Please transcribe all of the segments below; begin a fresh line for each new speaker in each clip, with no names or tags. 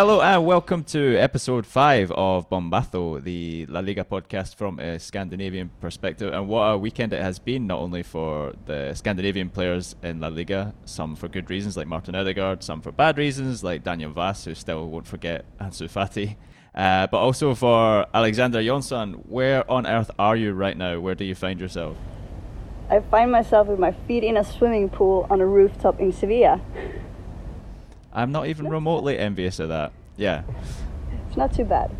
Hello and welcome to episode five of Bombazo, the La Liga podcast from a Scandinavian perspective. And what a weekend it has been, not only for the Scandinavian players in La Liga, some for good reasons like Martin Odegaard, some for bad reasons like Daniel Wass, who still won't forget Ansu Fati, uh, but also for Alexander Jonsson. Where on earth are you right now? Where do you find yourself?
I find myself with my feet in a swimming pool on a rooftop in Sevilla.
I'm not even remotely envious of that. Yeah.
It's not too bad.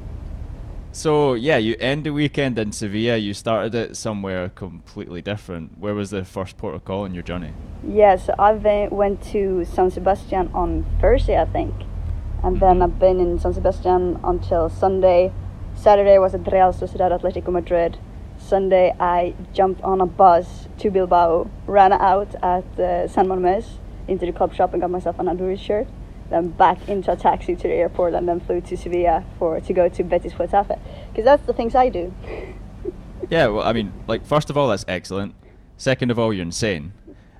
So yeah, you end the weekend in Sevilla. You started it somewhere completely different. Where was the first port of call in your journey?
Yes, I went to San Sebastian on Thursday, I think, and then
Mm-hmm.
I've been in San Sebastian until Sunday. Saturday was at Real Sociedad Atletico Madrid. Sunday I jumped on a bus to Bilbao, ran out at uh, San Mames into the club shop and got myself an Honduras shirt. Then back into a taxi to the airport and then flew to Sevilla for to go to Betis Getafe. Because that's the things I do.
Yeah, well, I mean, like, first of all, that's excellent. Second of all, you're insane.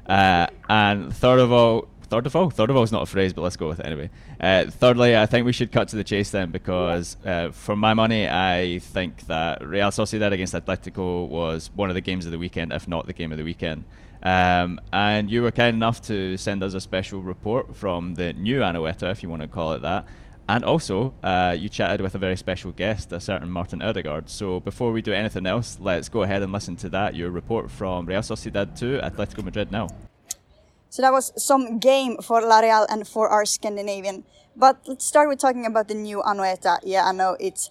Uh, and third of all, third of all, third of all is not a phrase, but let's go with it anyway. Uh, thirdly, I think we should cut to the chase then, because uh, for my money, I think that Real Sociedad against Atletico was one of the games of the weekend, if not the game of the weekend. Um, and you were kind enough to send us a special report from the new Anoeta, if you want to call it that. And also, uh, you chatted with a very special guest, a certain Martin Odegaard. So before we do anything else, let's go ahead and listen to that, your report from Real Sociedad to Atletico Madrid now.
So that was some game for La Real and for our Scandinavian. But let's start with talking about the new Anoeta. Yeah, I know it's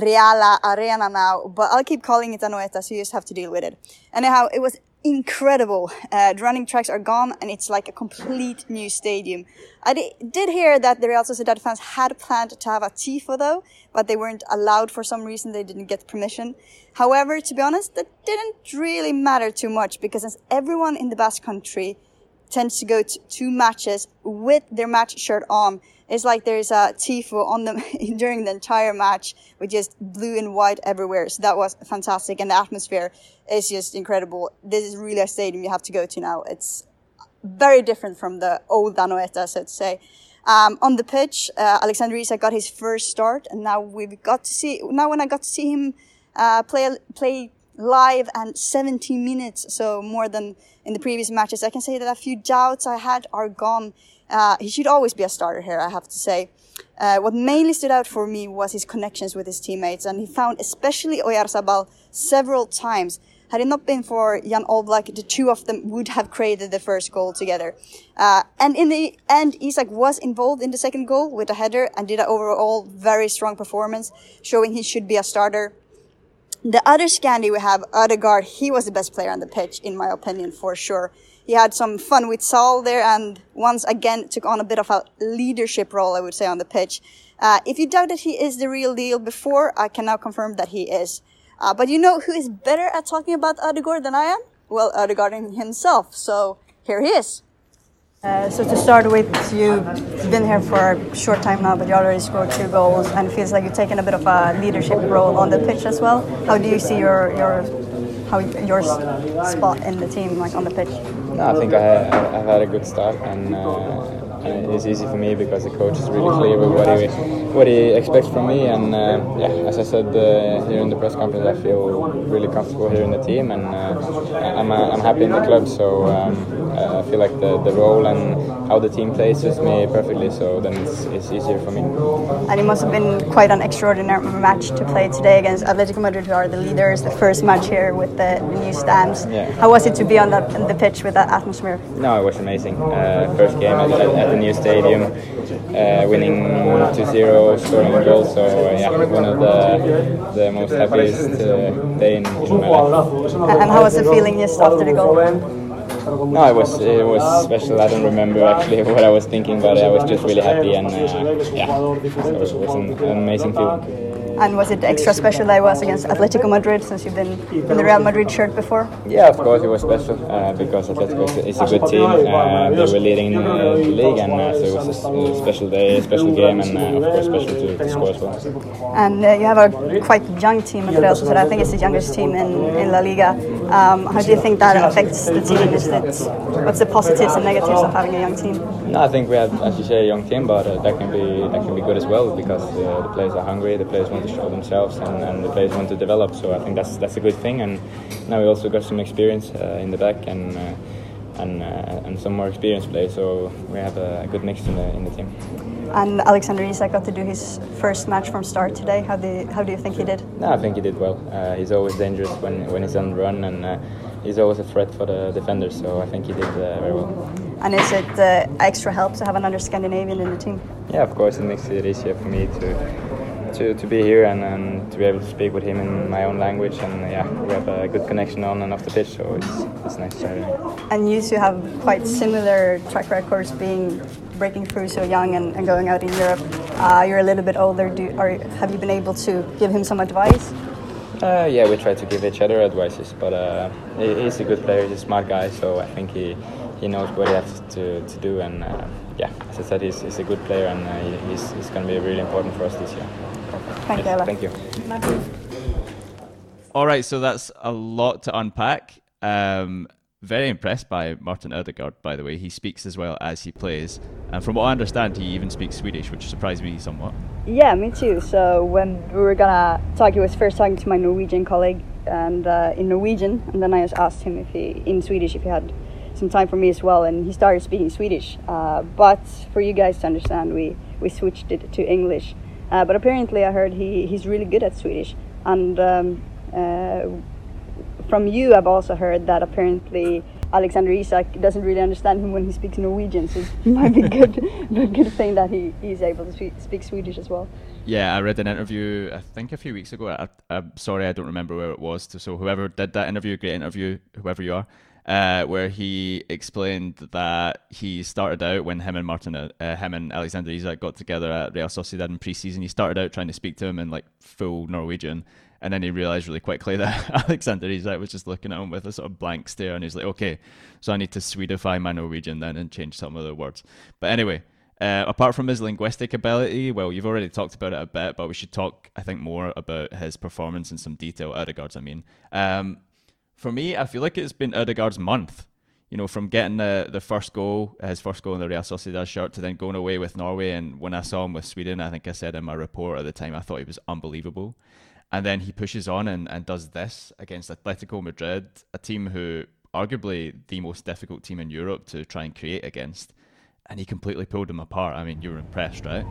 Reale Arena now, but I'll keep calling it Anoeta, so you just have to deal with it. Anyhow, it was incredible. Uh, the running tracks are gone, and it's like a complete new stadium. I di- did hear that the Real Sociedad fans had planned to have a tifo though, but they weren't allowed for some reason. They didn't get permission. However, to be honest, that didn't really matter too much because as everyone in the Basque Country tends to go to two matches with their match shirt on. It's like there's a tifo on them during the entire match with just blue and white everywhere. So that was fantastic, and the atmosphere is just incredible. This is really a stadium you have to go to now. It's very different from the old Anoeta, so to say. Um, on the pitch, uh, Alexander got his first start, and now we've got to see. Now, when I got to see him uh, play play live and 70 minutes, so more than in the previous matches, I can say that a few doubts I had are gone. Uh, he should always be a starter here, I have to say. Uh, what mainly stood out for me was his connections with his teammates, and he found especially Oyarzabal several times. Had it not been for Jan Oblak, the two of them would have created the first goal together. Uh, and in the end, Isak was involved in the second goal with a header and did an overall very strong performance, showing he should be a starter. The other Scandi we have, Odegaard, he was the best player on the pitch, in my opinion, for sure. He had some fun with Saul there and once again took on a bit of a leadership role, I would say, on the pitch. Uh, if you doubted he is the real deal before, I can now confirm that he is. Uh, but you know who is better at talking about Odegaard than I am? Well, Odegaard himself. So here he is. Uh, so to start with, you've been here for a short time now, but you already scored two goals, and it feels like you've taken a bit of a leadership role on the pitch as well. How do you see your your how your spot in the team, like on the pitch?
No, I think I, I, I've had a good start, and, uh, and it's easy for me because the coach is really clear with what he what he expects from me. And uh, yeah, as I said uh, here in the press conference, I feel really comfortable here in the team, and uh, I'm I'm happy in the club. So um, I feel like the, the role and how the team plays suits me perfectly. So then it's, it's easier for me.
And it must have been quite an extraordinary match to play today against Atletico Madrid, who are the leaders. The first match here with the, the new stands.
Yeah.
How was it to be on that on the pitch with that atmosphere?
No, it was amazing. Uh, first game at, at, at the new stadium, uh, winning 2-0, scoring a goal. So uh, yeah, one of the the most happiest uh, day in, in my life.
And how was the feeling just after the goal?
No, it was it was special. I don't remember actually what I was thinking, but I was just really happy and uh, yeah, so it was an, an amazing feeling.
And was it extra special that it was against Atletico Madrid since you've been in the Real Madrid shirt before?
Yeah, of course it was special uh, because Atletico is, is a good team. Uh, they were leading uh, the league, and uh, so it was a special day, a special game, and uh, of course special to, to score as well.
And uh, you have a quite young team at Real Sociedad. I think it's the youngest team in, in La Liga. Um, how do you think that affects the team? Is what's the positives and negatives of having a young team?
No, I think we have, as you say, a young team, but uh, that can be that can be good as well because uh, the players are hungry, the players want to show themselves, and, and, the players want to develop. So I think that's that's a good thing. And now we also got some experience uh, in the back and. Uh, and, uh, and some more experienced players, so we have a good mix in the in the team.
And Alexander Isak got to do his first match from start today. How do you, how do you think he did?
No, I think he did well. Uh, he's always dangerous when when he's on the run, and uh, he's always a threat for the defenders. So I think he did uh, very well.
And is it uh, extra help to have another Scandinavian in the team?
Yeah, of course, it makes it easier for me to to, to be here and, and to be able to speak with him in my own language. And yeah, we have a good connection on and off the pitch, so it's, it's nice to have him.
And you two have quite similar track records being breaking through so young and, and going out in Europe. Uh, you're a little bit older. Do, are, have you been able to give him some advice?
Uh, yeah, we try to give each other advices, but uh, he's a good player. He's a smart guy, so I think he he knows what he has to, to do. And uh, yeah, as I said, he's, he's a good player, and uh, he's, he's going to be really important for us this year.
Thank you,
Thank you.
All right, so that's a lot to unpack. Um, very impressed by Martin Odegaard, by the way. He speaks as well as he plays. And from what I understand, he even speaks Swedish, which surprised me somewhat.
Yeah, me too. So when we were gonna talk, he was first talking to my Norwegian colleague and uh, in Norwegian, and then I just asked him if he, in Swedish, if he had some time for me as well, and he started speaking Swedish. Uh, but for you guys to understand, we, we switched it to English. Uh, but apparently, I heard he, he's really good at Swedish, and um, uh, from you, I've also heard that apparently Alexander Isak doesn't really understand him when he speaks Norwegian, so it might be good, a good thing that he, he's able to speak Swedish as well.
Yeah, I read an interview, I think a few weeks ago. I, am sorry, I don't remember where it was. So whoever did that interview, great interview, whoever you are, uh, where he explained that he started out when him and Martin, uh, him and Alexander Isak got together at Real Sociedad in pre-season. He started out trying to speak to him in like full Norwegian, and then he realized really quickly that Alexander Isak was just looking at him with a sort of blank stare, and he's like, okay, so I need to Swedify my Norwegian then and change some of the words. But anyway, uh, apart from his linguistic ability, well, you've already talked about it a bit, but we should talk, I think, more about his performance in some detail. Odegaard's, I mean. Um, for me, I feel like it's been Odegaard's month. You know, from getting the, the first goal, his first goal in the Real Sociedad shirt, to then going away with Norway. And when I saw him with Sweden, I think I said in my report at the time, I thought he was unbelievable. And then he pushes on and, and does this against Atletico Madrid, a team who arguably the most difficult team in Europe to try and create against. And he completely pulled them apart. I mean, you were impressed, right?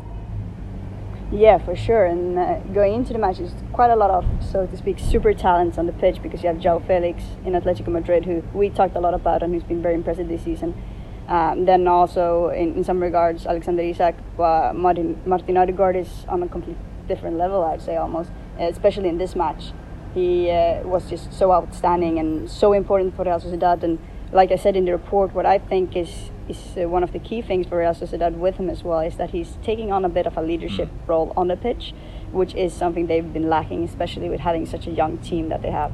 Yeah, for sure. And uh, going into the match, there's quite a lot of, so to speak, super talents on the pitch because you have João Felix in Atletico Madrid, who we talked a lot about and who's been very impressive this season. Um, then also, in, in some regards, Alexander Isak, uh, Martin, Martin Odegaard is on a complete different level, I'd say almost especially in this match. He uh, was just so outstanding and so important for Real Sociedad. And like I said in the report, what I think is is uh, one of the key things for Real Sociedad with him as well is that he's taking on a bit of a leadership mm. role on the pitch, which is something they've been lacking, especially with having such a young team that they have.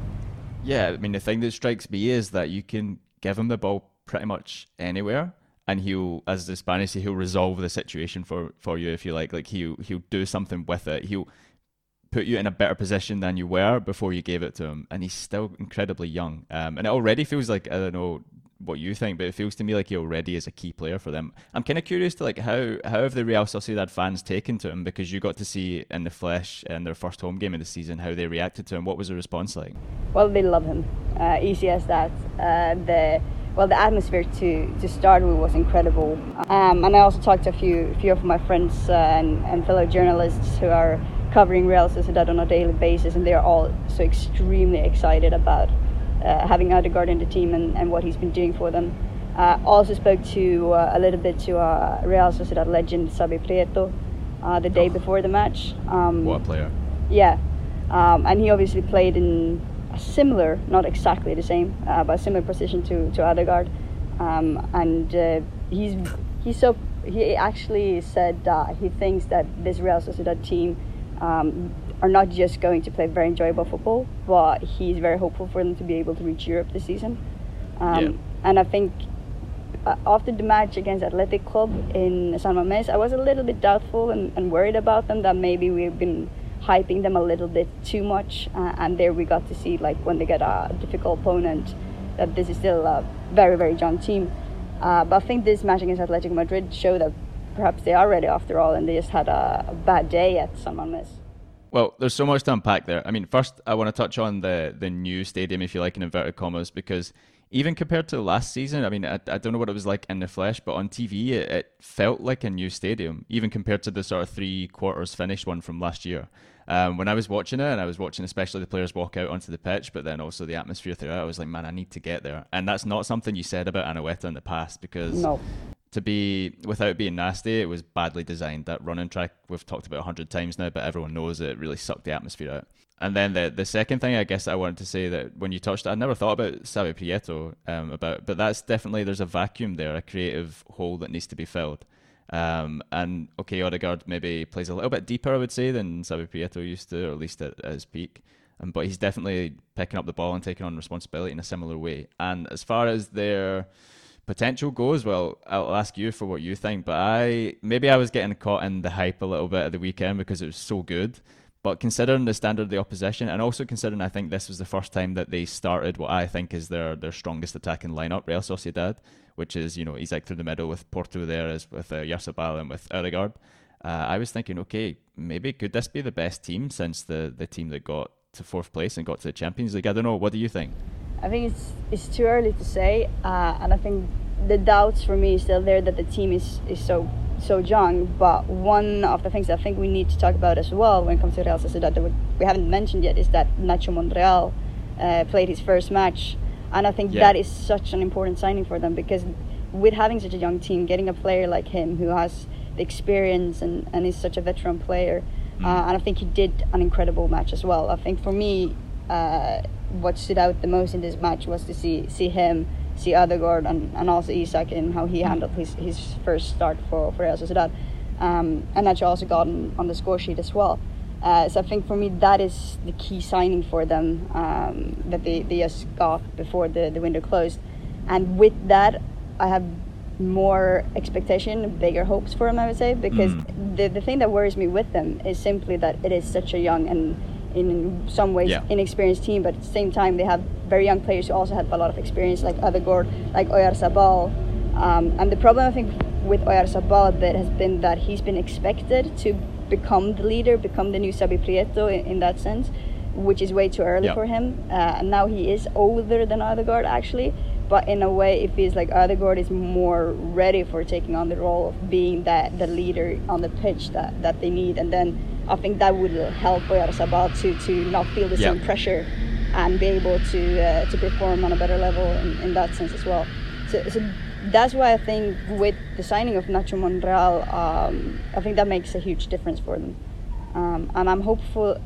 Yeah, I mean the thing that strikes me is that you can give him the ball pretty much anywhere and he'll as the Spanish say he'll resolve the situation for for you if you like like he'll he'll do something with it he'll put you in a better position than you were before you gave it to him, and he's still incredibly young. Um, and it already feels like I don't know what you think, but it feels to me like he already is a key player for them. I'm kind of curious to like how how have the Real Sociedad fans taken to him because you got to see in the flesh in their first home game of the season how they reacted to him. What was the response like?
Well, they love him. Uh, easy as that. Uh, the well, the atmosphere to, to start with was incredible. Um, and I also talked to a few few of my friends uh, and, and fellow journalists who are covering Real Sociedad on a daily basis, and they're all so extremely excited about uh, having Odegaard in the team and, and what he's been doing for them. Uh, also spoke to uh, a little bit to uh, Real Sociedad legend Xabi Prieto uh, the day oh. before the match.
Um, what player?
Yeah, um, and he obviously played in a similar, not exactly the same, uh, but a similar position to to Odegaard, um, and he's he's so he actually said he thinks that this Real Sociedad team um, are not just going to play very enjoyable football, but he's very hopeful for them to be able to reach Europe this season. Um, yeah. And I think uh, after the match against Athletic Club in San Mamés, I was a little bit doubtful and, and, worried about them that maybe we've been hyping them a little bit too much. Uh, and there we got to see like when they get a difficult opponent that this is still a very very young team. Uh, but I think this match against Athletic Madrid showed that perhaps they are ready after all, and they just had a, a bad day at San Mamés.
Well, there's so much to unpack there. I mean, first I want to touch on the the new stadium, if you like, in inverted commas, because even compared to last season, I mean, I, I don't know what it was like in the flesh, but on TV, it, it felt like a new stadium, even compared to the sort of three quarters finished one from last year. Um, when I was watching it, and I was watching especially the players walk out onto the pitch, but then also the atmosphere throughout, I was like, man, I need to get there. And that's not something you said about Anoeta in the past because
No.
To be without being nasty, it was badly designed. That running track we've talked about a hundred times now, but everyone knows it really sucked the atmosphere out. And then the the second thing I guess I wanted to say that when you touched, I never thought about Xabi Prieto um, about, but that's definitely there's a vacuum there, a creative hole that needs to be filled. Um, and okay, Odegaard maybe plays a little bit deeper, I would say, than Xabi Prieto used to, or at least at, at his peak. Um, but he's definitely picking up the ball and taking on responsibility in a similar way. And as far as their potential goes, well, I'll ask you for what you think. But I maybe I was getting caught in the hype a little bit at the weekend because it was so good. But considering the standard of the opposition, and also considering I think this was the first time that they started what I think is their their strongest attacking lineup, Real Sociedad, which is you know Isak through the middle with Portu there as with uh, and with Odegaard. Uh, I was thinking, okay, maybe could this be the best team since the the team that got to fourth place and got to the Champions League? I don't know. What do you think?
I think it's it's too early to say, uh, and I think the doubts for me is still there that the team is, is so so young. But one of the things I think we need to talk about as well when it comes to Real Sociedad that we, we haven't mentioned yet is that Nacho Monreal uh, played his first match, and I think
Yeah.
that is such an important signing for them because with having such a young team, getting a player like him who has the experience and, and is such a veteran player, uh, and I think he did an incredible match as well. I think for me, uh, what stood out the most in this match was to see see him, see Odegaard, and, and also Isak and how he handled his, his first start for, for Real Sociedad. Um, and Nacho also got on, on the score sheet as well. Uh, so I think for me that is the key signing for them um, that they, they just got before the, the window closed. And with that, I have more expectation, bigger hopes for them, I would say, because the, the thing that worries me with them is simply that it is such a young and in some ways
Yeah.
inexperienced team, but at the same time they have very young players who also have a lot of experience, like Odegaard, like Oyarzabal. Um, and the problem I think with Oyarzabal a bit has been that he's been expected to become the leader, become the new Xabi Prieto in, in that sense, which is way too early
Yeah.
for him. Uh, and now he is older than Odegaard actually, but in a way it feels like Odegaard is more ready for taking on the role of being that the leader on the pitch that, that they need. And then I think that would help Oyarzabal to, to not feel the
Yeah.
same pressure and be able to uh, to perform on a better level in, in that sense as well. So, so that's why I think with the signing of Nacho Monreal, um, I think that makes a huge difference for them. Um, and I'm hopeful,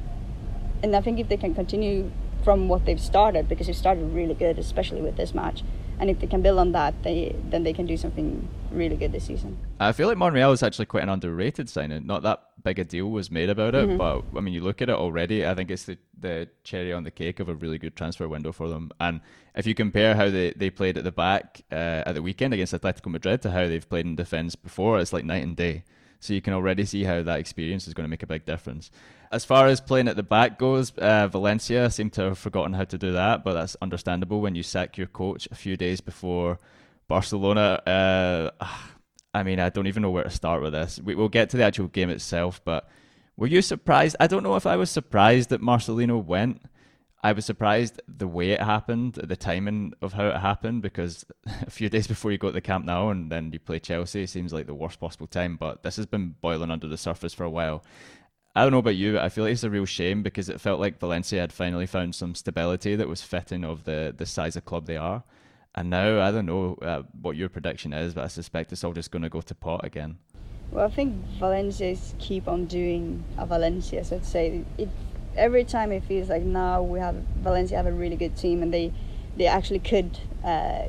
and I think if they can continue from what they've started, because they've started really good, especially with this match, and if they can build on that, they then they can do something really good this season.
I feel like Monreal is actually quite an underrated signing. Not that big a deal was made about it, but I mean, you look at it already. I think it's the, the cherry on the cake of a really good transfer window for them. And if you compare how they, they played at the back uh, at the weekend against Atletico Madrid to how they've played in defence before, it's like night and day. So you can already see how that experience is going to make a big difference. As far as playing at the back goes, uh, Valencia seem to have forgotten how to do that, but that's understandable when you sack your coach a few days before Barcelona. Uh, I mean, I don't even know where to start with this. We, we'll get to the actual game itself, but were you surprised? I don't know if I was surprised that Marcelino went. I was surprised the way it happened, the timing of how it happened, because a few days before you go to the Camp Nou and then you play Chelsea, it seems like the worst possible time. But this has been boiling under the surface for a while. I don't know about you, but I feel like it's a real shame because it felt like Valencia had finally found some stability that was fitting of the, the size of club they are. And now, I don't know uh, what your prediction is, but I suspect it's all just going to go to pot again.
Well, I think Valencia's keep on doing a Valencia. So to say, it every time it feels like now we have Valencia have a really good team and they they actually could uh,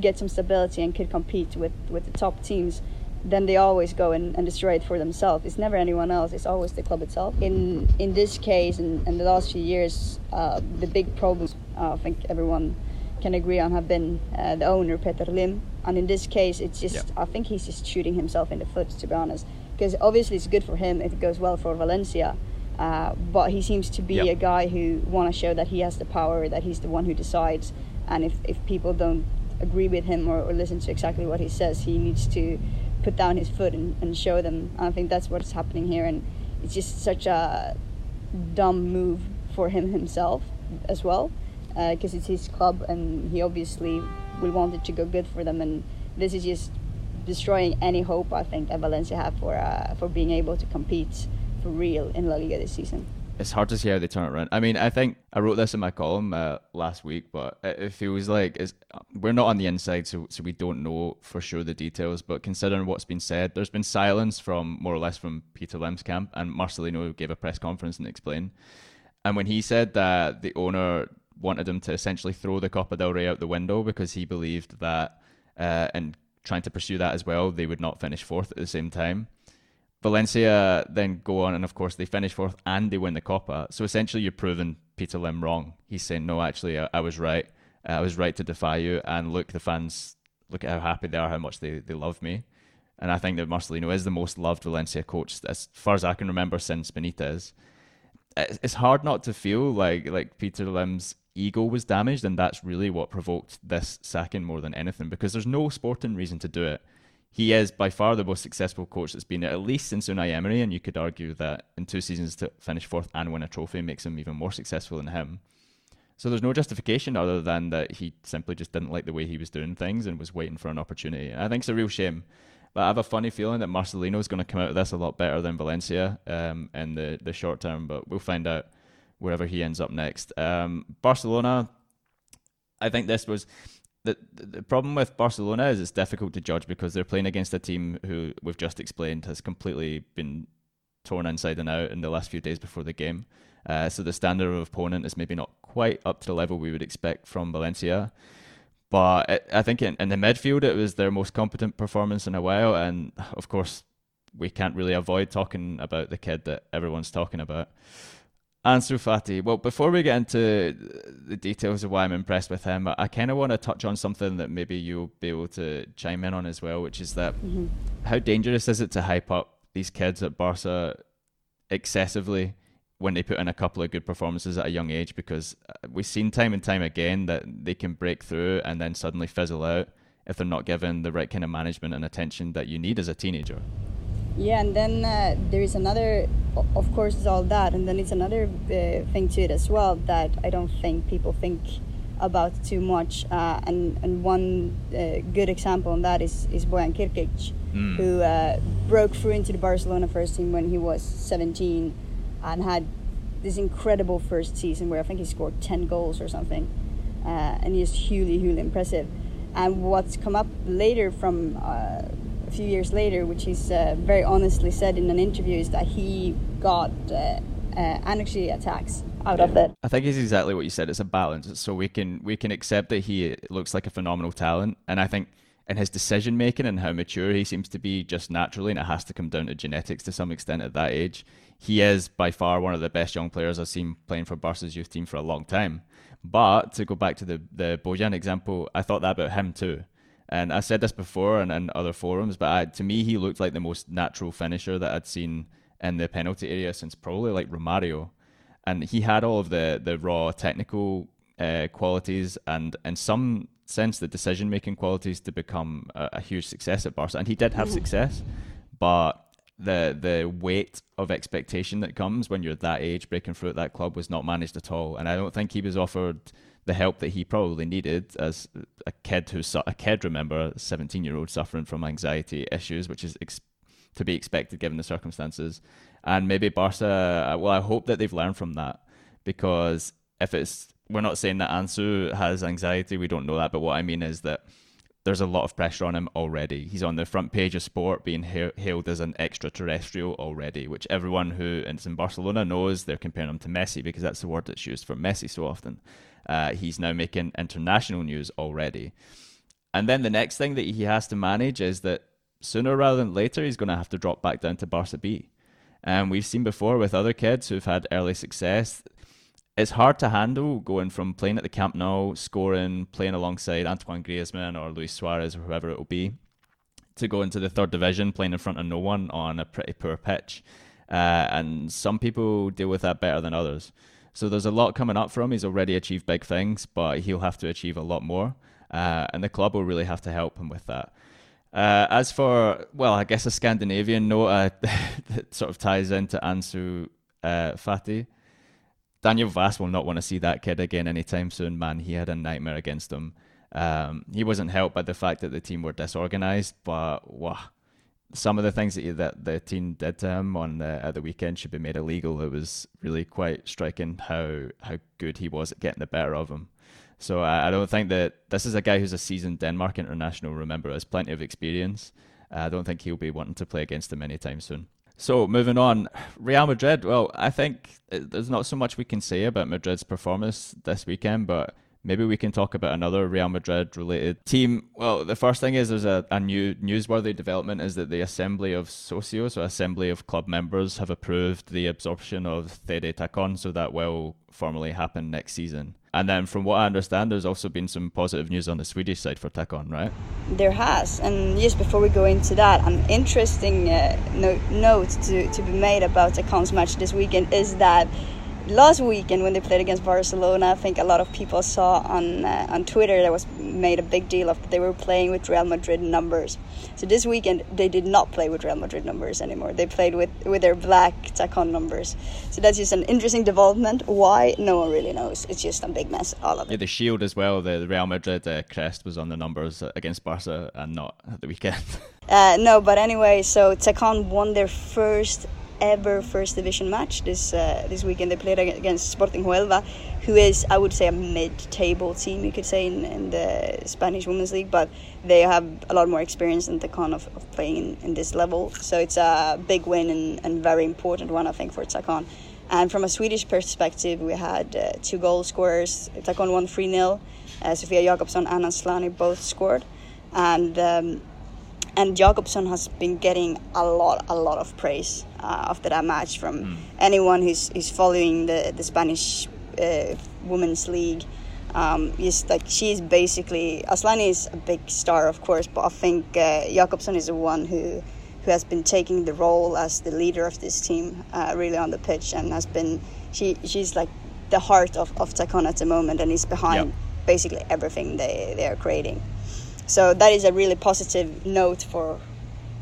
get some stability and could compete with with the top teams. Then they always go and, and destroy it for themselves. It's never anyone else. It's always the club itself. In in this case, in, in the last few years, uh, the big problems uh, I think everyone can agree on have been uh, the owner Peter Lim, and in this case, it's just
Yeah.
I think he's just shooting himself in the foot to be honest. Because obviously it's good for him if it goes well for Valencia, Uh, but he seems to be a guy who want to show that he has the power, that he's the one who decides, and if, if people don't agree with him or, or listen to exactly what he says, he needs to put down his foot and, and show them. And I think that's what's happening here, and it's just such a dumb move for him himself as well, because it's his club, and he obviously will want it to go good for them, and this is just destroying any hope I think that Valencia have for uh, for being able to compete for real in La Liga this season.
it's hard to see how they turn it around. I mean, I think I wrote this in my column uh, last week, but it, feels like we're not on the inside, so so we don't know for sure the details. But considering what's been said, there's been silence from more or less from Peter Lim's camp, and Marcelino gave a press conference and explained. And when he said that the owner wanted him to essentially throw the Copa del Rey out the window because he believed that, uh, and trying to pursue that as well, they would not finish fourth at the same time. Valencia then go on, and of course they finish fourth and they win the Copa. So essentially, you're proving Peter Lim wrong. He's saying, no, actually, I, I was right. Uh, I was right to defy you. And look, the fans, look at how happy they are, how much they, they love me. And I think that Marcelino is the most loved Valencia coach, as far as I can remember, since Benitez. It's hard not to feel like like Peter Lim's ego was damaged, and that's really what provoked this sacking more than anything. Because there's no sporting reason to do it he is by far the most successful coach that's been at least since Unai Emery, and you could argue that in two seasons to finish fourth and win a trophy makes him even more successful than him. So there's no justification other than that he simply just didn't like the way he was doing things and was waiting for an opportunity. I think it's a real shame. But I have a funny feeling that Marcelino is going to come out of this a lot better than Valencia um, in the, the short term, but we'll find out wherever he ends up next. Um, Barcelona, I think this was the the problem with Barcelona is it's difficult to judge because they're playing against a team who we've just explained has completely been torn inside and out in the last few days before the game. Uh, so the standard of opponent is maybe not quite up to the level we would expect from Valencia. But I think in, in the midfield, it was their most competent performance in a while. And of course, we can't really avoid talking about the kid that everyone's talking about. Ansu Fati. Well, before we get into the details of why I'm impressed with him, I kind of want to touch on something that maybe you'll be able to chime in on as well, which is that
Mm-hmm.
how dangerous is it to hype up these kids at Barca excessively when they put in a couple of good performances at a young age? Because uh, we've seen time and time again that they can break through and then suddenly fizzle out if they're not given the right kind of management and attention that you need as a teenager.
Yeah, and then uh, there is another, of course, it's all that, and then it's another uh, thing to it as well that I don't think people think about too much. Uh, and and one uh, good example on that is is Bojan Krkic,
Mm.
who uh, broke through into the Barcelona first team when he was 17, and had this incredible first season where I think he scored 10 goals or something, uh, and he's hugely hugely impressive. And what's come up later from uh, few years later, which he's uh, very honestly said in an interview, is that he got uh, uh, anxiety attacks out of it.
I think it's exactly what you said. It's a balance. So we can we can accept that he looks like a phenomenal talent, and I think in his decision making and how mature he seems to be just naturally, and it has to come down to genetics to some extent at that age. He is by far one of the best young players I've seen playing for Barca's youth team for a long time. But to go back to the the Bojan example, I thought that about him too. And I said this before and in other forums, but I, to me, he looked like the most natural finisher that I'd seen in the penalty area since probably like Romario. And he had all of the the raw technical uh, qualities and in some sense the decision making qualities to become a, a huge success at Barca. And he did have success but the the weight of expectation that comes when you're that age breaking through at that club was not managed at all. And I don't think he was offered the help that he probably needed as a kid who's a kid remember a 17 year old suffering from anxiety issues which is ex- to be expected given the circumstances. And maybe Barca, uh, well, I hope that they've learned from that because if it's, we're not saying that Ansu has anxiety, we don't know that, but what I mean is that there's a lot of pressure on him already. He's on the front page of sport being ha- hailed as an extraterrestrial already, which everyone who is in Barcelona knows they're comparing him to Messi because that's the word that's used for Messi so often. Uh, he's now making international news already. And then the next thing that he has to manage is that sooner rather than later, he's going to have to drop back down to Barca B. And we've seen before with other kids who've had early success, it's hard to handle going from playing at the Camp Nou, scoring, playing alongside Antoine Griezmann or Luis Suarez or whoever it will be, to go into the third division, playing in front of no one on a pretty poor pitch. uh, and some people deal with that better than others. So there's a lot coming up for him. He's already achieved big things, but he'll have to achieve a lot more, uh, and the club will really have to help him with that. Uh, as for, well, I guess a Scandinavian note uh, that sort of ties into Ansu uh, Fati. Daniel Wass will not want to see that kid again anytime soon, man. He had a nightmare against him. Um, he wasn't helped by the fact that the team were disorganized, but wow, some of the things that, he, that the team did to him on the, at the weekend should be made illegal. It was really quite striking how how good he was at getting the better of him. So I, I don't think that this is a guy who's a seasoned Denmark international. Remember, has plenty of experience. I don't think he'll be wanting to play against him anytime soon. So moving on, Real Madrid. Well, I think uh, there's not so much we can say about Madrid's performance this weekend, but maybe we can talk about another Real Madrid related team. Well, the first thing is there's a, a new newsworthy development is that the Assembly of Socios, or Assembly of Club Members, have approved the absorption of Fede Tacon, so that will formally happen next season. And then, from what I understand, there's also been some positive news on the Swedish side for Tacon, right?
There has. And just before we go into that, an interesting uh, no- note to, to be made about Tacon's match this weekend is that last weekend when they played against Barcelona, I think a lot of people saw on uh, on Twitter that was made a big deal of that they were playing with Real Madrid numbers. So this weekend they did not play with Real Madrid numbers anymore. They played with with their black Tacon numbers. So that's just an interesting development. Why? No one really knows. It's just a big mess. All of it.
Yeah, the shield as well. The Real Madrid uh, crest was on the numbers against Barca and not at the weekend.
uh, no, but anyway, so Tacon won their first ever first division match this uh, this weekend. They played against Sporting Huelva, who is I would say a mid-table team you could say in, in the Spanish Women's League, but they have a lot more experience than Tacon of, of playing in, in, this level. So it's a big win and, and very important one I think for Tacon. And from a Swedish perspective, we had uh, two goal scorers. Tacon won 3 0. Uh, Sofia Jakobsson and Asllani both scored. And um, and Jakobsson has been getting a lot, a lot of praise uh, after that match from mm. anyone who's, who's following the the Spanish uh, women's league. Um, is like she's basically Asllani is a big star, of course, but I think uh, Jakobsson is the one who who has been taking the role as the leader of this team, uh, really on the pitch, and has been she she's like the heart of of Tacon at the moment, and is behind yep. basically everything they they are creating. So that is a really positive note for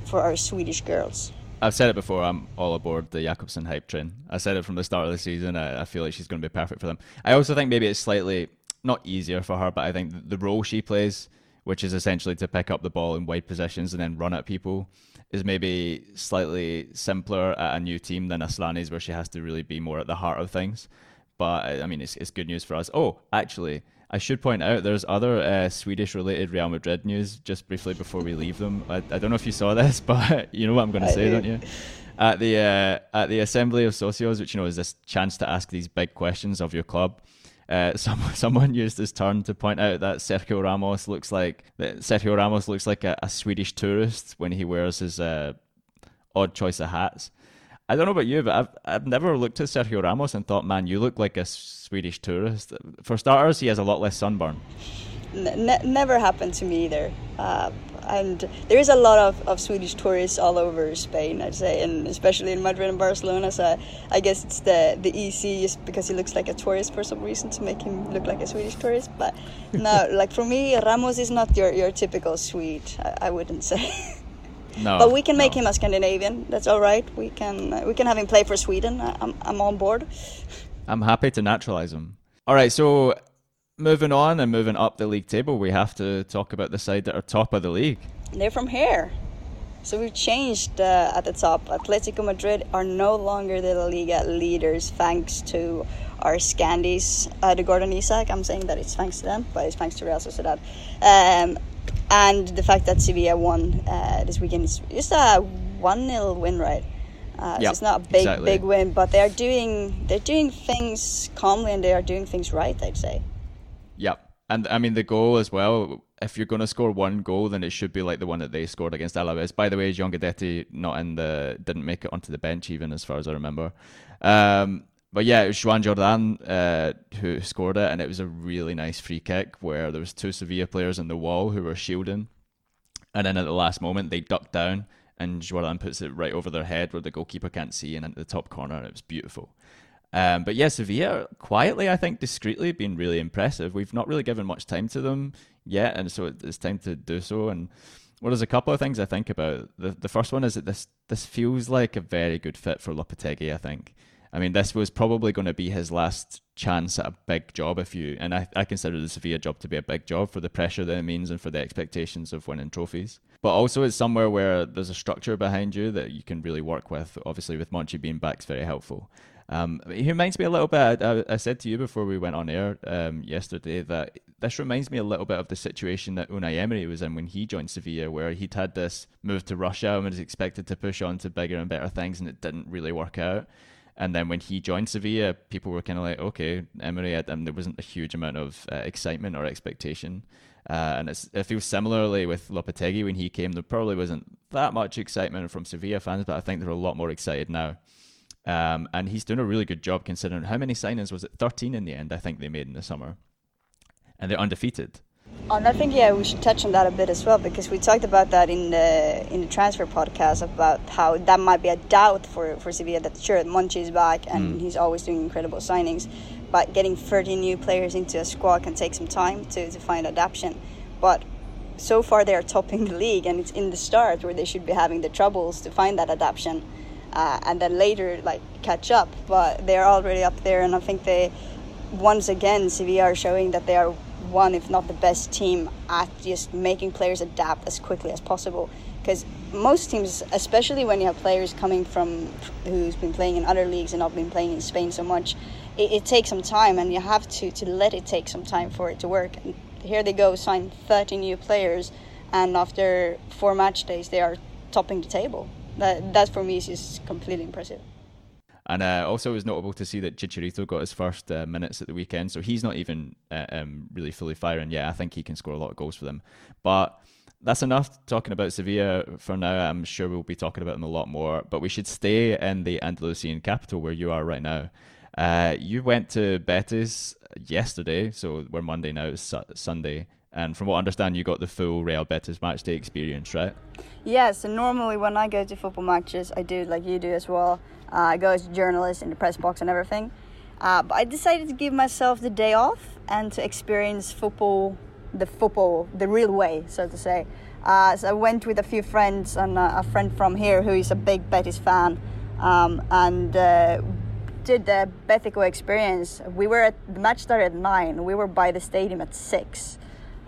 for our Swedish girls.
I've said it before. I'm all aboard the Jakobsson hype train. I said it from the start of the season. I, I feel like she's going to be perfect for them. I also think maybe it's slightly not easier for her, but I think the role she plays, which is essentially to pick up the ball in wide positions and then run at people, is maybe slightly simpler at a new team than Asllani's, where she has to really be more at the heart of things. But I mean, it's, it's good news for us. Oh, actually, I should point out there's other uh, Swedish related Real Madrid news just briefly before we leave them. I, I don't know if you saw this, but you know what I'm going to say, do. not you? At the uh, at the Assembly of Socios, which you know is this chance to ask these big questions of your club. Uh, some, someone used this term to point out that Sergio Ramos looks like that Sergio Ramos looks like a, a Swedish tourist when he wears his uh, odd choice of hats. I don't know about you, but I've I've never looked at Sergio Ramos and thought, man, you look like a Swedish tourist. For starters, he has a lot less sunburn.
Ne- never happened to me either. Uh, and there is a lot of, of Swedish tourists all over Spain, I'd say, and especially in Madrid and Barcelona. So I guess it's the the EC just because he looks like a tourist for some reason to make him look like a Swedish tourist. But no, like for me, Ramos is not your, your typical Swede. I, I wouldn't say.
No,
but we can make
no.
him a Scandinavian. That's all right. We can uh, we can have him play for Sweden. I'm I'm on board.
I'm happy to naturalize him. All right, so moving on and moving up the league table, we have to talk about the side that are top of the league.
They're from here. So we've changed uh, at the top. Atletico Madrid are no longer the La Liga leaders thanks to our Scandies, uh, the Gordon Isak. I'm saying that it's thanks to them, but it's thanks to Real Sociedad. Um, and the fact that Sevilla won uh, this weekend is just a one 0 win, right? Uh, yep, so it's not a big exactly. big win, but they are doing they're doing things calmly and they are doing things right. I'd say.
Yep, and I mean the goal as well. If you're going to score one goal, then it should be like the one that they scored against Alaves. By the way, John Guidetti not in the didn't make it onto the bench even as far as I remember. Um, but yeah, it was Joan Jordan uh, who scored it, and it was a really nice free kick where there was two Sevilla players in the wall who were shielding, and then at the last moment they ducked down and Jordan puts it right over their head where the goalkeeper can't see and into the top corner, and it was beautiful. Um, but yeah, Sevilla quietly, I think, discreetly, been really impressive. We've not really given much time to them yet, and so it's time to do so. And well, there's a couple of things I think about. The the first one is that this this feels like a very good fit for Lopetegui. I think. I mean, this was probably going to be his last chance at a big job. If you and I, I consider the Sevilla job to be a big job for the pressure that it means and for the expectations of winning trophies. But also, it's somewhere where there's a structure behind you that you can really work with. Obviously, with Monchi being back, is very helpful. Um, he reminds me a little bit. I, I, said to you before we went on air um, yesterday that this reminds me a little bit of the situation that Unai Emery was in when he joined Sevilla, where he'd had this move to Russia and was expected to push on to bigger and better things, and it didn't really work out. And then when he joined Sevilla, people were kind of like, okay, Emery, and there wasn't a huge amount of uh, excitement or expectation. Uh, and it feels similarly with Lopetegui when he came. There probably wasn't that much excitement from Sevilla fans, but I think they're a lot more excited now. Um, and he's doing a really good job considering how many signings was it? 13 in the end, I think they made in the summer. And they're undefeated.
Oh, and I think yeah, we should touch on that a bit as well because we talked about that in the in the transfer podcast about how that might be a doubt for for Sevilla. That sure, Monchi is back and mm. he's always doing incredible signings, but getting 30 new players into a squad can take some time to to find adaptation. But so far, they are topping the league, and it's in the start where they should be having the troubles to find that adaptation uh, and then later like catch up. But they're already up there, and I think they once again Sevilla are showing that they are one, if not the best team at just making players adapt as quickly as possible. Because most teams, especially when you have players coming from who's been playing in other leagues and not been playing in Spain so much, it, it takes some time, and you have to to let it take some time for it to work. And here they go, sign 30 new players, and after four match days, they are topping the table that that for me is just completely impressive.
And uh, also, it was notable to see that Chicharito got his first uh, minutes at the weekend, so he's not even uh, um, really fully firing yet. I think he can score a lot of goals for them. But that's enough talking about Sevilla for now. I'm sure we'll be talking about them a lot more, but we should stay in the Andalusian capital where you are right now. Uh, you went to Betis yesterday, so we're Monday now, it's su- Sunday, and from what I understand, you got the full Real Betis match day experience, right?
Yes. So normally when I go to football matches, I do like you do as well. Uh, I go as a journalist in the press box and everything. Uh, but I decided to give myself the day off and to experience football, the football, the real way, so to say. Uh, so I went with a few friends and a friend from here who is a big Betis fan, um, and uh, did the Betico experience. We were at the match started at nine. We were by the stadium at six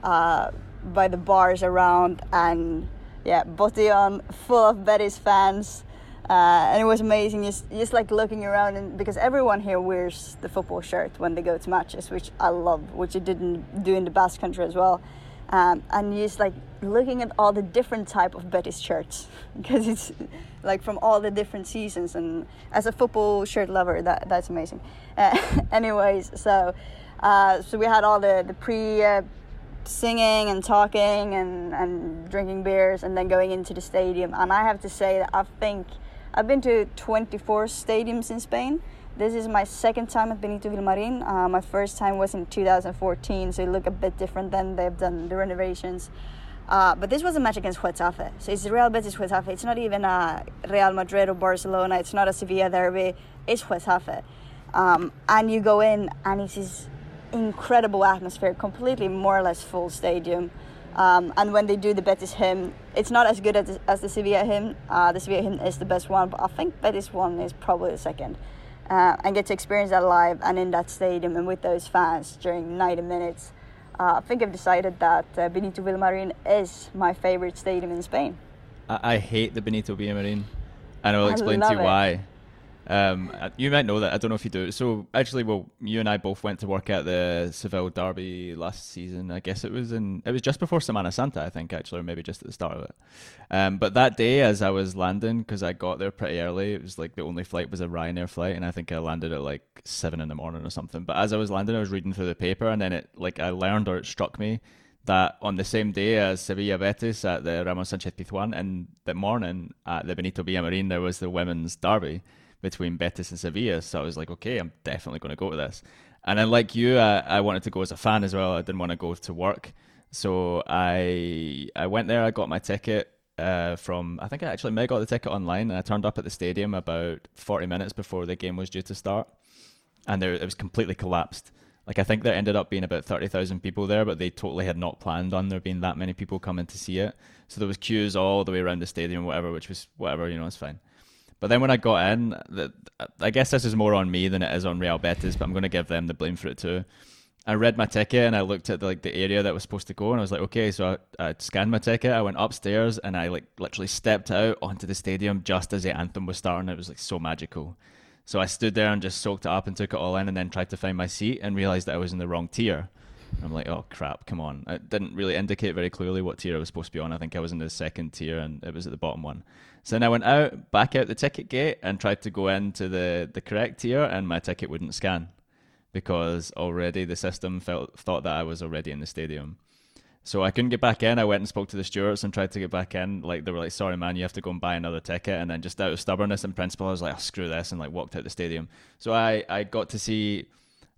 uh, by the bars around, and yeah, Botion full of Betis fans. Uh, and it was amazing just, just like looking around and because everyone here wears the football shirt when they go to matches which i love which I didn't do in the basque country as well um, and just like looking at all the different type of betis shirts because it's like from all the different seasons and as a football shirt lover that that's amazing uh, anyways so uh, so we had all the the pre uh, singing and talking and, and drinking beers and then going into the stadium. And I have to say that I think I've been to 24 stadiums in Spain. This is my second time at Benito Villamarin. Uh, my first time was in 2014, so it looked a bit different than They've done the renovations. Uh, but this was a match against Getafe. So it's Real Betis Getafe. It's not even a Real Madrid or Barcelona. It's not a Sevilla derby. It's Getafe. Um, and you go in and it's this incredible atmosphere, completely more or less full stadium. Um, and when they do the Betis hymn, it's not as good as, as the Sevilla hymn. Uh, the Sevilla hymn is the best one, but I think Betis one is probably the second. Uh, and get to experience that live and in that stadium and with those fans during 90 minutes. Uh, I think I've decided that uh, Benito Villamarin is my favorite stadium in Spain.
I, I hate the Benito Villamarin, and I'll explain to you it. why. Um, you might know that. I don't know if you do. So actually, well, you and I both went to work at the Seville Derby last season. I guess it was in. It was just before Semana Santa, I think, actually, or maybe just at the start of it. Um, but that day, as I was landing, because I got there pretty early, it was like the only flight was a Ryanair flight, and I think I landed at like seven in the morning or something. But as I was landing, I was reading through the paper, and then it like I learned or it struck me that on the same day as Sevilla Betis at the Ramon Sanchez Pizjuan, in the morning at the Benito Villamarin, there was the women's derby between Betis and Sevilla. So I was like, okay, I'm definitely going to go to this. And then, like you, uh, I wanted to go as a fan as well. I didn't want to go to work, so I I went there. I got my ticket. uh, from I think I actually may got the ticket online, and I turned up at the stadium about 40 minutes before the game was due to start, and there, it was completely collapsed. Like I think there ended up being about 30,000 people there, but they totally had not planned on there being that many people coming to see it. So there was queues all the way around the stadium, whatever, which was whatever, you know, it's fine. But then when I got in, I guess this is more on me than it is on Real Betis, but I'm going to give them the blame for it too. I read my ticket and I looked at the, like the area that was supposed to go, and I was like, okay, so I, I scanned my ticket. I went upstairs and I like literally stepped out onto the stadium just as the anthem was starting. It was like so magical. So I stood there and just soaked it up and took it all in, and then tried to find my seat and realized that I was in the wrong tier. I'm like, oh crap, come on. It didn't really indicate very clearly what tier I was supposed to be on. I think I was in the second tier and it was at the bottom one. So then I went out, back out the ticket gate and tried to go into the, the correct tier and my ticket wouldn't scan because already the system felt thought that I was already in the stadium. So I couldn't get back in. I went and spoke to the stewards and tried to get back in. Like they were like, "Sorry, man, you have to go and buy another ticket." And then just out of stubbornness and principle, I was like, oh, "Screw this!" and like walked out the stadium. So I I got to see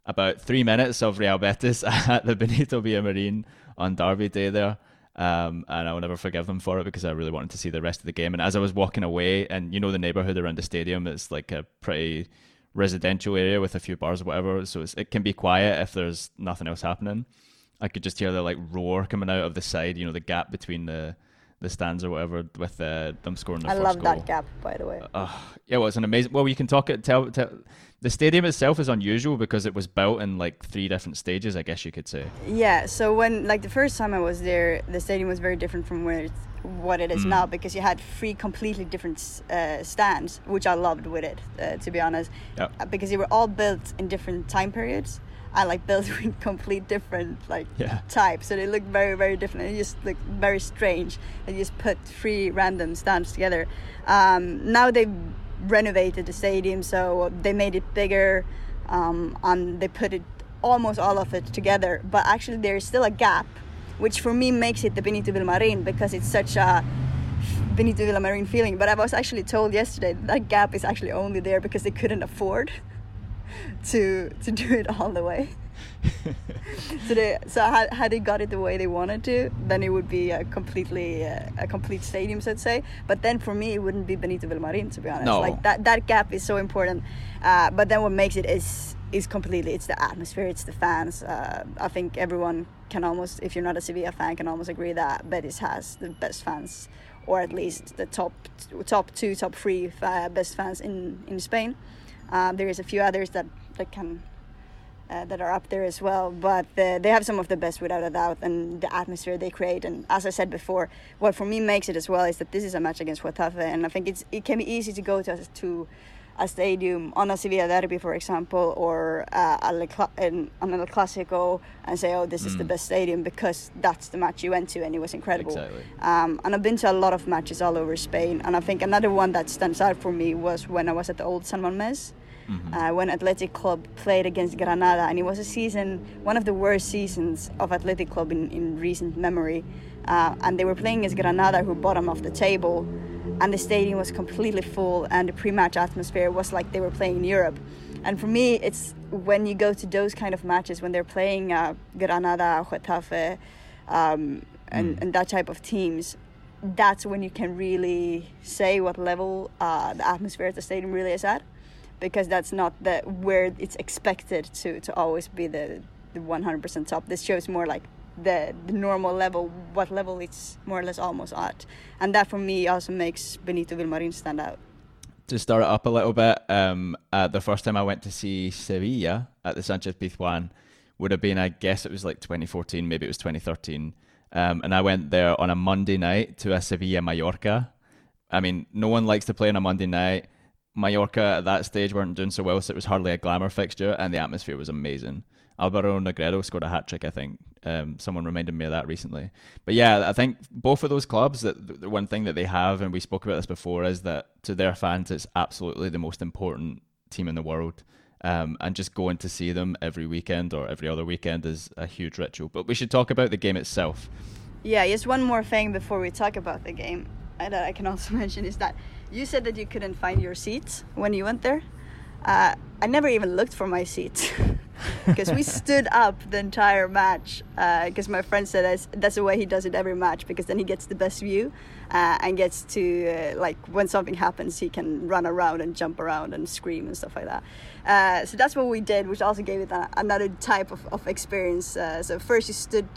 about three minutes of Real Betis at the Benito Villamarin on Derby Day there. Um, and I will never forgive them for it because I really wanted to see the rest of the game. And as I was walking away, and you know the neighborhood around the stadium is like a pretty residential area with a few bars or whatever, so it can be quiet if there's nothing else happening. I could just hear the like roar coming out of the side, you know, the gap between the the stands or whatever with uh, them scoring the
I
first
love
goal.
that gap, by the way.
Uh, yeah, well, it's an amazing. Well, you can talk it. Tell, tell. The stadium itself is unusual because it was built in like three different stages. I guess you could say.
Yeah, so when like the first time I was there, the stadium was very different from where it's, what it is
Mm.
now because you had three completely different uh, stands, which I loved with it, uh, to be honest,
Yeah.
Uh, because they were all built in different time periods and like built with complete different like
Yeah.
types, so they look very very different. It just look very strange. They just put three random stands together. Um, now they've renovated the stadium, so they made it bigger, um, and they put it almost all of it together. But actually, there is still a gap, which for me makes it the Benito Villamarin because it's such a Benito Villamarin feeling. But I was actually told yesterday that, that gap is actually only there because they couldn't afford to to do it all the way. so they so had, had they got it the way they wanted to, then it would be a completely uh, a complete stadium, so to say. But then for me, it wouldn't be Benito Villamarin, to be honest.
No.
Like that that gap is so important. Uh, but then what makes it is is completely it's the atmosphere, it's the fans. Uh, I think everyone can almost, if you're not a Sevilla fan, can almost agree that Betis has the best fans, or at least the top top two, top three uh, best fans in in Spain. Um, there is a few others that that can uh, that are up there as well. But uh, they have some of the best without a doubt, and the atmosphere they create. And as I said before, what for me makes it as well is that this is a match against Getafe, and I think it's it can be easy to go to to a stadium on a Sevilla derby, for example, or uh, a Le Cla- an, on El Clasico, and say, "Oh, this is the best stadium," because that's the match you went to, and it was incredible.
Exactly.
Um, and I've been to a lot of matches all over Spain, and I think another one that stands out for me was when I was at the old San Mamés uh, when Athletic Club played against Granada, and it was a season, one of the worst seasons of Athletic Club in, in recent memory. Uh, and they were playing against Granada, who bottom of the table, and the stadium was completely full, and the pre-match atmosphere was like they were playing in Europe. And for me, it's when you go to those kind of matches when they're playing uh, Granada, Getafe, um, and, and that type of teams. That's when you can really say what level uh, the atmosphere at the stadium really is at because that's not the where it's expected to to always be the the 100% top this shows more like the the normal level what level it's more or less almost at and that for me also makes benito villamarin stand out
to start it up a little bit, um, uh, the first time I went to see Sevilla at the Sanchez Pizjuan would have been, I guess it was like 2014, maybe it was 2013. Um, and I went there on a Monday night to a Sevilla Mallorca. I mean, no one likes to play on a Monday night. Mallorca at that stage weren't doing so well, so it was hardly a glamour fixture, and the atmosphere was amazing. Alvaro Negredo scored a hat trick, I think. Um, someone reminded me of that recently. But yeah, I think both of those clubs, that the one thing that they have, and we spoke about this before, is that to their fans, it's absolutely the most important team in the world. Um, and just going to see them every weekend or every other weekend is a huge ritual. But we should talk about the game itself.
yeah just one more thing before we talk about the game that i can also mention is that you said that you couldn't find your seats when you went there uh, i never even looked for my seat because we stood up the entire match. Because uh, my friend said that's, that's the way he does it every match because then he gets the best view uh, and gets to uh, like when something happens he can run around and jump around and scream and stuff like that. Uh, so that's what we did, which also gave it a, another type of, of experience. Uh, so first you stood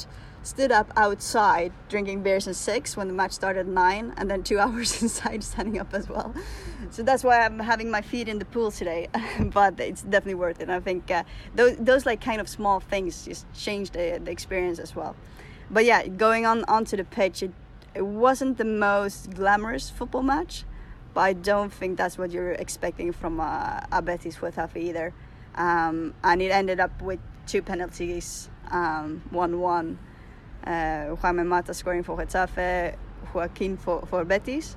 stood up outside drinking beers at six when the match started at nine, and then two hours inside standing up as well. So that's why I'm having my feet in the pool today, but it's definitely worth it. I think uh, those those like kind of small things just change the the experience as well. But yeah, going on onto the pitch, it it wasn't the most glamorous football match, but I don't think that's what you're expecting from a, a Betis Getafe either. Um, and it ended up with two penalties, um, 1 1 uh, Juan Mata scoring for Getafe, Joaquin for, for Betis.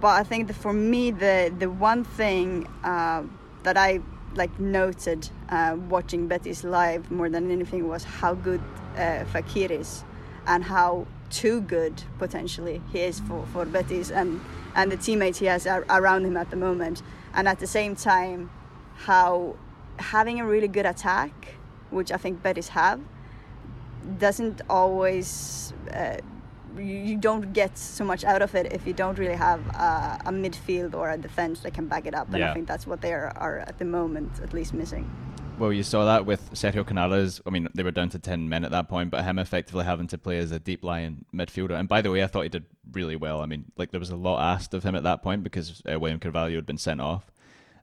But I think that for me, the the one thing uh, that I like noted uh, watching Betis live more than anything was how good uh, Fekir is, and how too good potentially he is for, for Betis and and the teammates he has around him at the moment, and at the same time, how having a really good attack, which I think Betis have, doesn't always uh, you don't get so much out of it if you don't really have a, a midfield or a defense that can back it up. And yeah. I think that's what they are, are at the moment at least missing.
Well, you saw that with Sergio Canales. I mean, they were down to 10 men at that point, but him effectively having to play as a deep lying midfielder. And by the way, I thought he did really well. I mean, like there was a lot asked of him at that point because uh, William Carvalho had been sent off.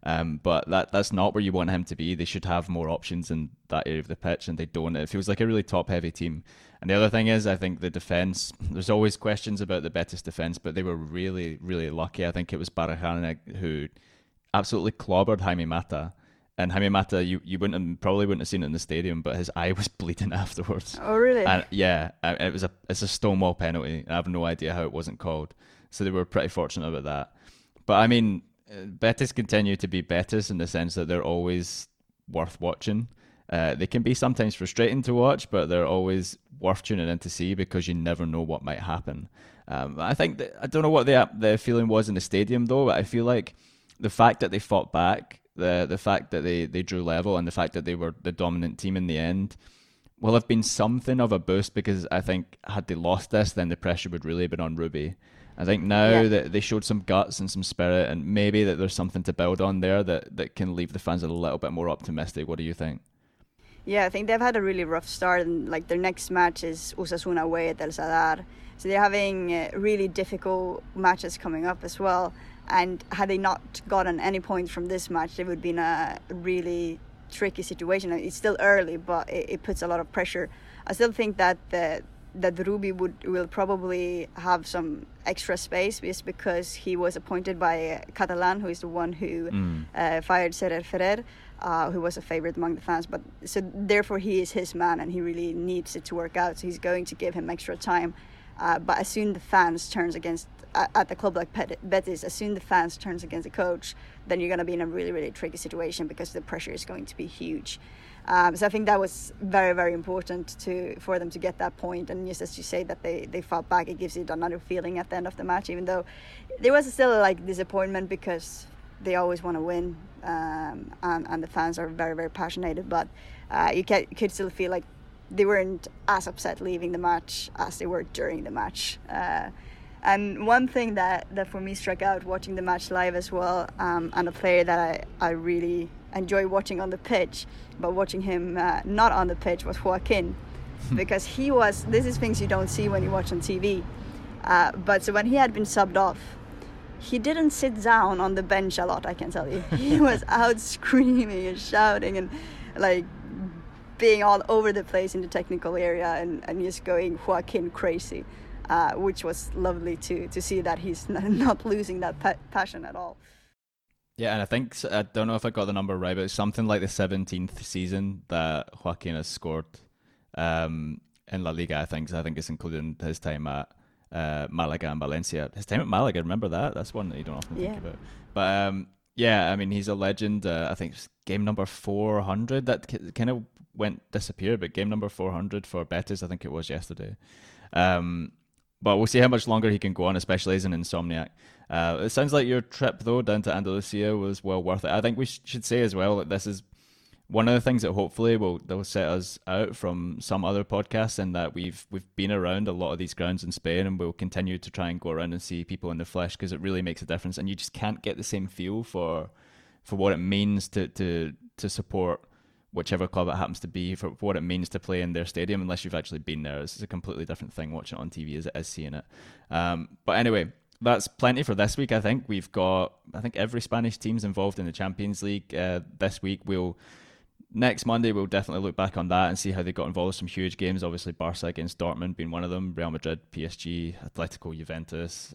Um, but that that's not where you want him to be. They should have more options in that area of the pitch, and they don't. It feels like a really top heavy team. And the other thing is, I think the defence. There's always questions about the Betis defence, but they were really, really lucky. I think it was Barajan who absolutely clobbered Jaime Mata. And Jaime Mata, you, you wouldn't have, probably wouldn't have seen it in the stadium, but his eye was bleeding afterwards.
Oh, really?
And yeah, it was a it's a stonewall penalty. I have no idea how it wasn't called. So they were pretty fortunate about that. But I mean, Betis continue to be Betis in the sense that they're always worth watching. Uh, they can be sometimes frustrating to watch, but they're always worth tuning in to see because you never know what might happen. Um, I think that, I don't know what the the feeling was in the stadium though, but I feel like the fact that they fought back, the the fact that they, they drew level, and the fact that they were the dominant team in the end will have been something of a boost because I think had they lost this, then the pressure would really have been on Rubi. I think now yeah. that they showed some guts and some spirit, and maybe that there's something to build on there that, that can leave the fans a little bit more optimistic. What do you think?
Yeah, I think they've had a really rough start, and like their next match is Osasuna away at El Sadar, so they're having uh, really difficult matches coming up as well. And had they not gotten any points from this match, they would be in a really tricky situation. It's still early, but it, it puts a lot of pressure. I still think that the that Rubi would will probably have some extra space just because he was appointed by Catalan, who is the one who mm. uh, fired Serra Ferrer, uh, who was a favorite among the fans. But so therefore he is his man, and he really needs it to work out. So he's going to give him extra time. Uh, but as soon the fans turns against at the club like Betis, as soon the fans turns against the coach, then you're going to be in a really really tricky situation because the pressure is going to be huge. Um, so I think that was very, very important to for them to get that point. And just as you say that they, they fought back, it gives you another feeling at the end of the match, even though there was still like disappointment because they always want to win um, and, and the fans are very, very passionate. But uh, you, can, could still feel like they weren't as upset leaving the match as they were during the match. Uh, and one thing that, that for me struck out watching the match live as well, um, and a player that I, I really enjoy watching on the pitch, but watching him uh, not on the pitch was Joaquin, because he was. This is things you don't see when you watch on TV. Uh, but so when he had been subbed off, he didn't sit down on the bench a lot. I can tell you, he was out screaming and shouting and like being all over the place in the technical area and, and just going Joaquin crazy, uh, which was lovely to to see that he's not losing that pa- passion at all.
Yeah, and I think I don't know if I got the number right, but it's something like the seventeenth season that Joaquin has scored um, in La Liga. I think I think it's including his time at uh, Malaga and Valencia. His time at Malaga, remember that? That's one that you don't often yeah. think about. But um, yeah, I mean he's a legend. Uh, I think game number four hundred that kind of went disappeared, but game number four hundred for Betis, I think it was yesterday. Um, but we'll see how much longer he can go on, especially as an insomniac. Uh, it sounds like your trip though down to Andalusia was well worth it. I think we sh- should say as well that this is one of the things that hopefully will they'll set us out from some other podcasts and that we've we've been around a lot of these grounds in Spain and we'll continue to try and go around and see people in the flesh because it really makes a difference and you just can't get the same feel for for what it means to to to support whichever club it happens to be for what it means to play in their stadium unless you've actually been there it's a completely different thing watching it on TV as it is seeing it. Um, but anyway that's plenty for this week I think. We've got I think every Spanish team's involved in the Champions League uh, this week. We'll next Monday, we'll definitely look back on that and see how they got involved. Some huge games. Obviously, Barca against Dortmund being one of them, Real Madrid, PSG, Atletico, Juventus,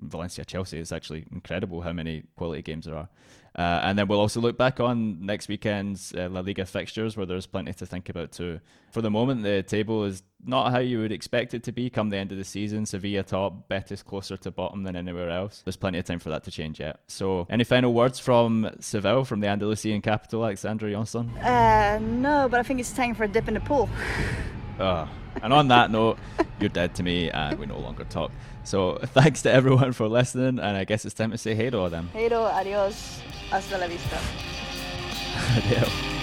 Valencia, Chelsea. It's actually incredible how many quality games there are. Uh, and then we'll also look back on next weekend's uh, La Liga fixtures where there's plenty to think about too. For the moment, the table is not how you would expect it to be come the end of the season. Sevilla top, Betis closer to bottom than anywhere else. There's plenty of time for that to change yet. So, any final words from Seville, from the Andalusian capital, Alexandra Jonsson?
Uh, no, but I think it's time for a dip in the pool.
Oh. And on that note, you're dead to me and we no longer talk. So thanks to everyone for listening and I guess it's time to say hey to them.
Hey adios, hasta la vista.
Adios.